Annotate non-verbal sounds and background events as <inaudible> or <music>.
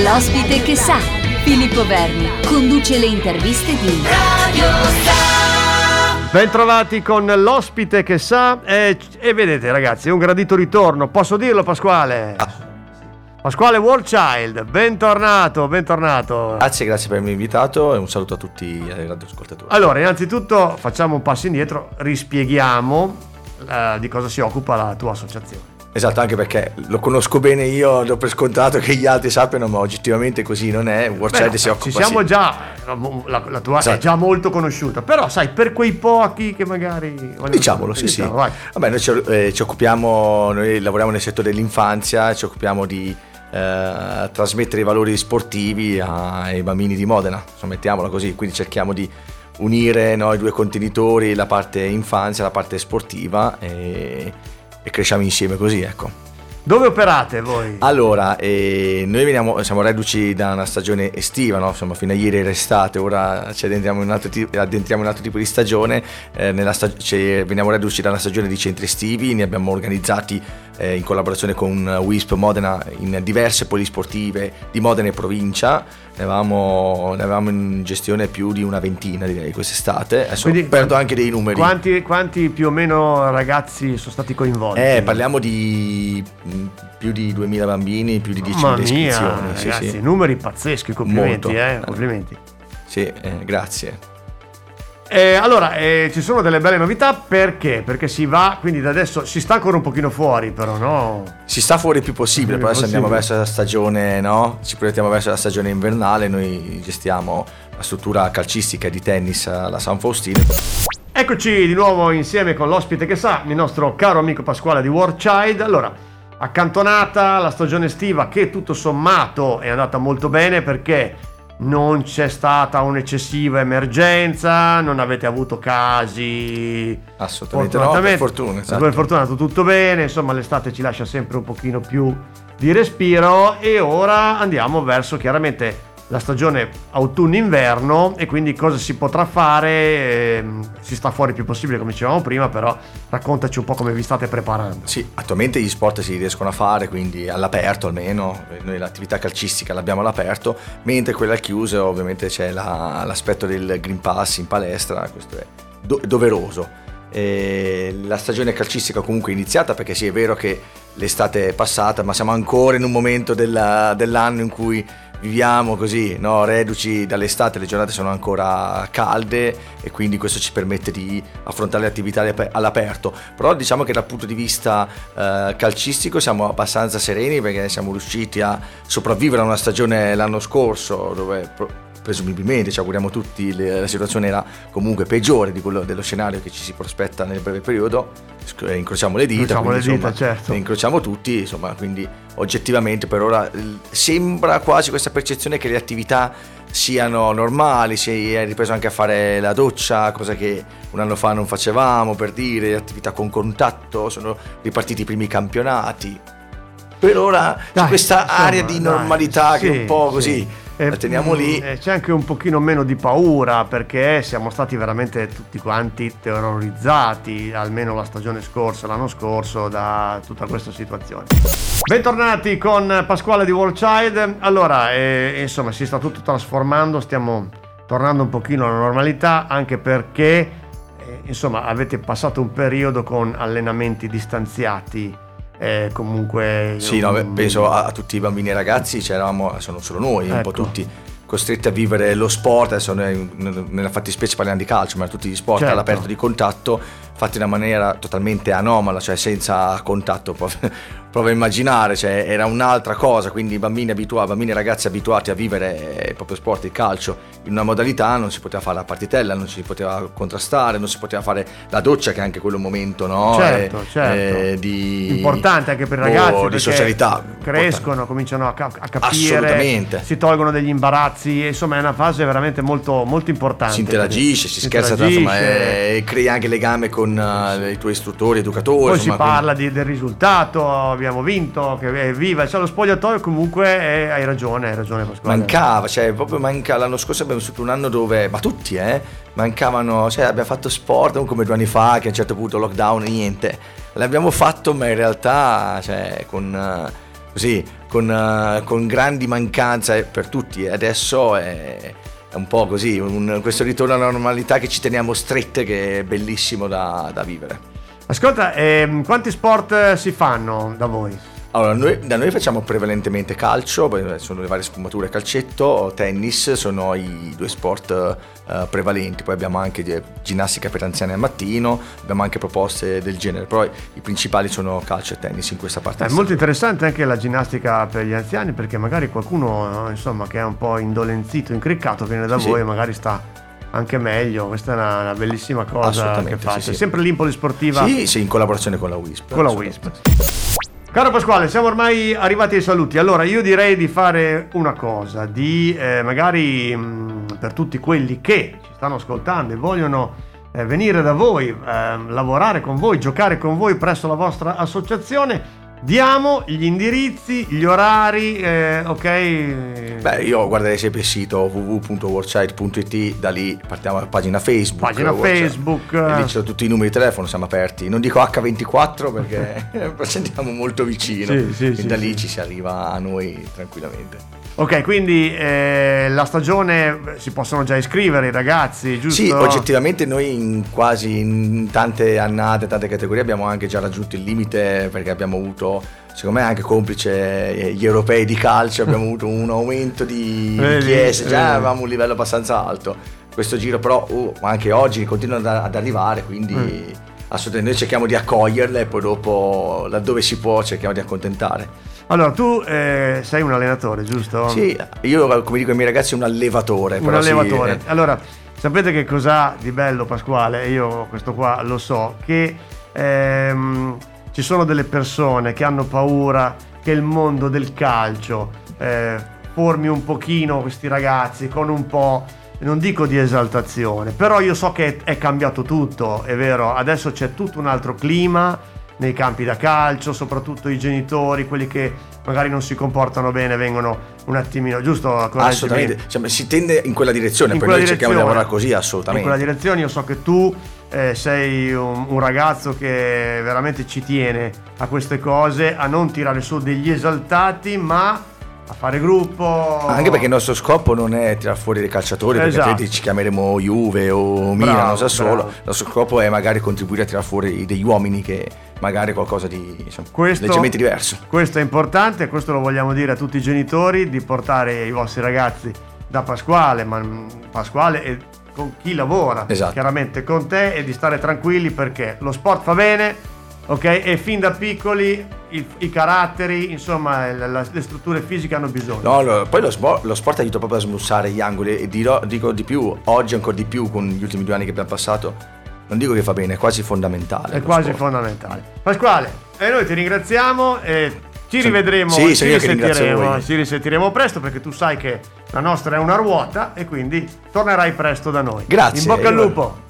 L'ospite che sa, Filippo Verni, conduce le interviste di Radio Sa. Bentrovati con l'ospite che sa e, e vedete ragazzi, è un gradito ritorno, posso dirlo Pasquale? Pasquale World Child, bentornato, bentornato. Grazie, grazie per avermi invitato e un saluto a tutti i radioascoltatori. Allora, innanzitutto facciamo un passo indietro, rispieghiamo eh, di cosa si occupa la tua associazione. Esatto, anche perché lo conosco bene io, do per scontato che gli altri sappiano, ma oggettivamente così non è. World Child si occupa Ci siamo sì. già, la, la tua Esatto. è già molto conosciuta, però sai, per quei pochi che magari... Diciamolo, sì, sì. Diciamo, vai. Vabbè, noi ci, eh, ci occupiamo, noi lavoriamo nel settore dell'infanzia, ci occupiamo di eh, trasmettere i valori sportivi ai bambini di Modena, insomma, mettiamola così, quindi cerchiamo di unire no, i due contenitori, la parte infanzia, la parte sportiva e, e cresciamo insieme così, ecco. Dove operate voi? Allora, eh, noi veniamo, siamo reduci da una stagione estiva, no? Insomma, fino a ieri era estate, ora ci addentriamo in un altro, ti- addentriamo in un altro tipo di stagione, eh, nella sta- ci- veniamo reduci da una stagione di centri estivi, ne abbiamo organizzati eh, in collaborazione con WISP Modena in diverse polisportive di Modena e provincia, ne avevamo, ne avevamo in gestione più di una ventina direi quest'estate, adesso Quindi- perdo anche dei numeri. Quanti, quanti più o meno ragazzi sono stati coinvolti? Eh, parliamo di mh, più di 2000 bambini, più di 10.000 Mamma mia, iscrizioni. ragazzi, sì. numeri pazzeschi, complimenti, eh, complimenti. Sì, eh, grazie. Eh, allora, eh, ci sono delle belle novità perché? Perché si va, quindi da adesso si sta ancora un pochino fuori, però no? Si sta fuori il più possibile, Il però adesso andiamo verso la stagione, no? Ci proiettiamo verso la stagione invernale, noi gestiamo la struttura calcistica di tennis alla San Faustino. Eccoci di nuovo insieme con l'ospite che sa, il nostro caro amico Pasquale di War Child. Allora, accantonata la stagione estiva che tutto sommato è andata molto bene perché non c'è stata un'eccessiva emergenza, non avete avuto casi Assolutamente no, per fortuna. Per esatto. fortuna è andato tutto bene, insomma l'estate ci lascia sempre un pochino più di respiro e ora andiamo verso chiaramente la stagione autunno-inverno e quindi cosa si potrà fare, Ehm, si sta fuori il più possibile come dicevamo prima, però raccontaci un po' come vi state preparando. Sì, attualmente gli sport si riescono a fare, quindi all'aperto almeno, noi l'attività calcistica l'abbiamo all'aperto, mentre quella chiusa ovviamente c'è la- l'aspetto del Green Pass in palestra, questo è do- doveroso. E la stagione calcistica comunque è iniziata perché sì è vero che l'estate è passata, ma siamo ancora in un momento della- dell'anno in cui viviamo così, no? reduci dall'estate, le giornate sono ancora calde e quindi questo ci permette di affrontare le attività all'ap- all'aperto. Però diciamo che dal punto di vista eh, calcistico siamo abbastanza sereni perché siamo riusciti a sopravvivere a una stagione l'anno scorso dove presumibilmente ci auguriamo tutti le- la situazione era comunque peggiore di quello dello scenario che ci si prospetta nel breve periodo. Eh, Incrociamo le dita, Incrociamo quindi, le dita, insomma, certo. incrociamo tutti, insomma, quindi oggettivamente per ora sembra quasi questa percezione che le attività siano normali, si è ripreso anche a fare la doccia, cosa che un anno fa non facevamo, per dire, attività con contatto, sono ripartiti i primi campionati. Per ora c'è Dai, questa insomma, area di dai, normalità che sì, è un po' sì. Così, E, la teniamo lì. e c'è anche un pochino meno di paura perché siamo stati veramente tutti quanti terrorizzati, almeno la stagione scorsa, l'anno scorso, da tutta questa situazione. Bentornati con Pasquale di World Child. Allora, eh, insomma, si sta tutto trasformando, stiamo tornando un pochino alla normalità, anche perché, eh, insomma, avete passato un periodo con allenamenti distanziati. Eh, comunque Sì, no, beh, penso a, a tutti i bambini e ragazzi, c'eravamo, sono solo noi, un po' Ecco. tutti costretti a vivere lo sport, adesso noi, nella fattispecie parliamo di calcio, ma tutti gli sport Certo. all'aperto di contatto fatti in una maniera totalmente anomala, cioè senza contatto, prova a immaginare, cioè era un'altra cosa, quindi bambini, abitua- bambini e ragazzi abituati a vivere il proprio sport, il calcio, in una modalità non si poteva fare la partitella, non si poteva contrastare, non si poteva fare la doccia che è anche quello momento, no? Certo, Eh, certo. eh, di, importante anche per i oh, ragazzi di perché socialità. crescono, cominciano a, ca- a capire, Assolutamente. si tolgono degli imbarazzi, insomma è una fase veramente molto, molto importante. si interagisce, si, scherza tanto, ma è- e crei anche legame con eh, i tuoi istruttori, educatori. Poi insomma, si parla di- del risultato, abbiamo vinto, che è viva, cioè lo spogliatoio comunque è- hai ragione, hai ragione Pasquale. Mancava, cioè proprio manca. L'anno scorso abbiamo vissuto un anno dove, ma tutti, eh, mancavano, cioè abbiamo fatto sport non come due anni fa, che a un certo punto lockdown, niente. L'abbiamo fatto, ma in realtà, cioè, con. eh, Così, con, uh, con grandi mancanze per tutti adesso è, è un po' così, un, questo ritorno alla normalità che ci teniamo strette che è bellissimo da, da vivere. Ascolta, ehm, quanti sport si fanno da voi? Allora, noi, da noi facciamo prevalentemente calcio, sono le varie sfumature calcetto, tennis, sono i due sport uh, prevalenti, poi abbiamo anche ginnastica per anziani al mattino, abbiamo anche proposte del genere, però i principali sono calcio e tennis in questa parte. È molto interessante anche la ginnastica per gli anziani perché magari qualcuno insomma, che è un po' indolenzito, incriccato, viene da sì, voi e magari sta anche meglio, questa è una, una bellissima cosa che fate. Sì, sì. Sempre l'Impoli Sportiva? Sì, sì, in collaborazione con la WISP. Con la WISP. Caro Pasquale, siamo ormai arrivati ai saluti. Allora, io direi di fare una cosa, di eh, magari mh, mm, per tutti quelli che ci stanno ascoltando e vogliono eh, venire da voi, eh, lavorare con voi, giocare con voi presso la vostra associazione, Diamo gli indirizzi, gli orari, eh, ok? Beh, io guarderei sempre il sito www.worksite.it, da lì partiamo dalla pagina Facebook. Pagina Facebook. E lì ci sono tutti i numeri di telefono, siamo aperti. Non dico H24 perché <laughs> ci andiamo molto vicino. Sì, sì, e sì, da lì ci si arriva a noi tranquillamente. Ok, quindi eh, la stagione si possono già iscrivere i ragazzi, giusto? Sì, oggettivamente noi in quasi in tante annate, tante categorie abbiamo anche già raggiunto il limite perché abbiamo avuto, secondo me anche complice gli europei di calcio, abbiamo avuto un aumento di richieste, già avevamo un livello abbastanza alto. Questo giro però uh, anche oggi continuano ad, ad arrivare, quindi... Mm. Assolutamente, noi cerchiamo di accoglierle e poi dopo, laddove si può, cerchiamo di accontentare. Allora, tu eh, sei un allenatore, giusto? Sì, io come dico ai miei ragazzi un allevatore. Un allevatore. Sì, eh. Allora, sapete che cos'ha di bello Pasquale? Io questo qua lo so, che ehm, ci sono delle persone che hanno paura che il mondo del calcio eh, formi un pochino questi ragazzi con un po' non dico di esaltazione, però io so che è cambiato tutto, è vero, adesso c'è tutto un altro clima, nei campi da calcio, soprattutto i genitori, quelli che magari non si comportano bene, vengono un attimino, giusto? Assolutamente, cioè, si tende in quella direzione, in quella noi cerchiamo di lavorare così, assolutamente. In quella direzione io so che tu eh, sei un, un, ragazzo che veramente ci tiene a queste cose, a non tirare su degli esaltati, ma a fare gruppo. Anche perché il nostro scopo non è tirare fuori dei calciatori, esatto. perché ci chiameremo Juve o Milano, Sassuolo. Il nostro scopo è magari contribuire a tirare fuori degli uomini che magari qualcosa di insomma, questo, leggermente diverso. Questo è importante, questo lo vogliamo dire a tutti i genitori, di portare i vostri ragazzi da Pasquale, ma Pasquale e con chi lavora, esatto. chiaramente con te e di stare tranquilli perché lo sport fa bene, ok? E fin da piccoli i, i caratteri, insomma, la, la, le strutture fisiche hanno bisogno. No, no poi lo sport, lo sport, aiuta proprio a smussare gli angoli e dirò, dico di più, oggi ancora di più con gli ultimi due anni che abbiamo passato non dico che fa bene, è quasi fondamentale. È quasi sport. fondamentale. Pasquale, e noi ti ringraziamo e ci rivedremo, sì, ci, risentiremo, ci risentiremo presto perché tu sai che la nostra è una ruota e quindi tornerai presto da noi. Grazie. In bocca al lupo.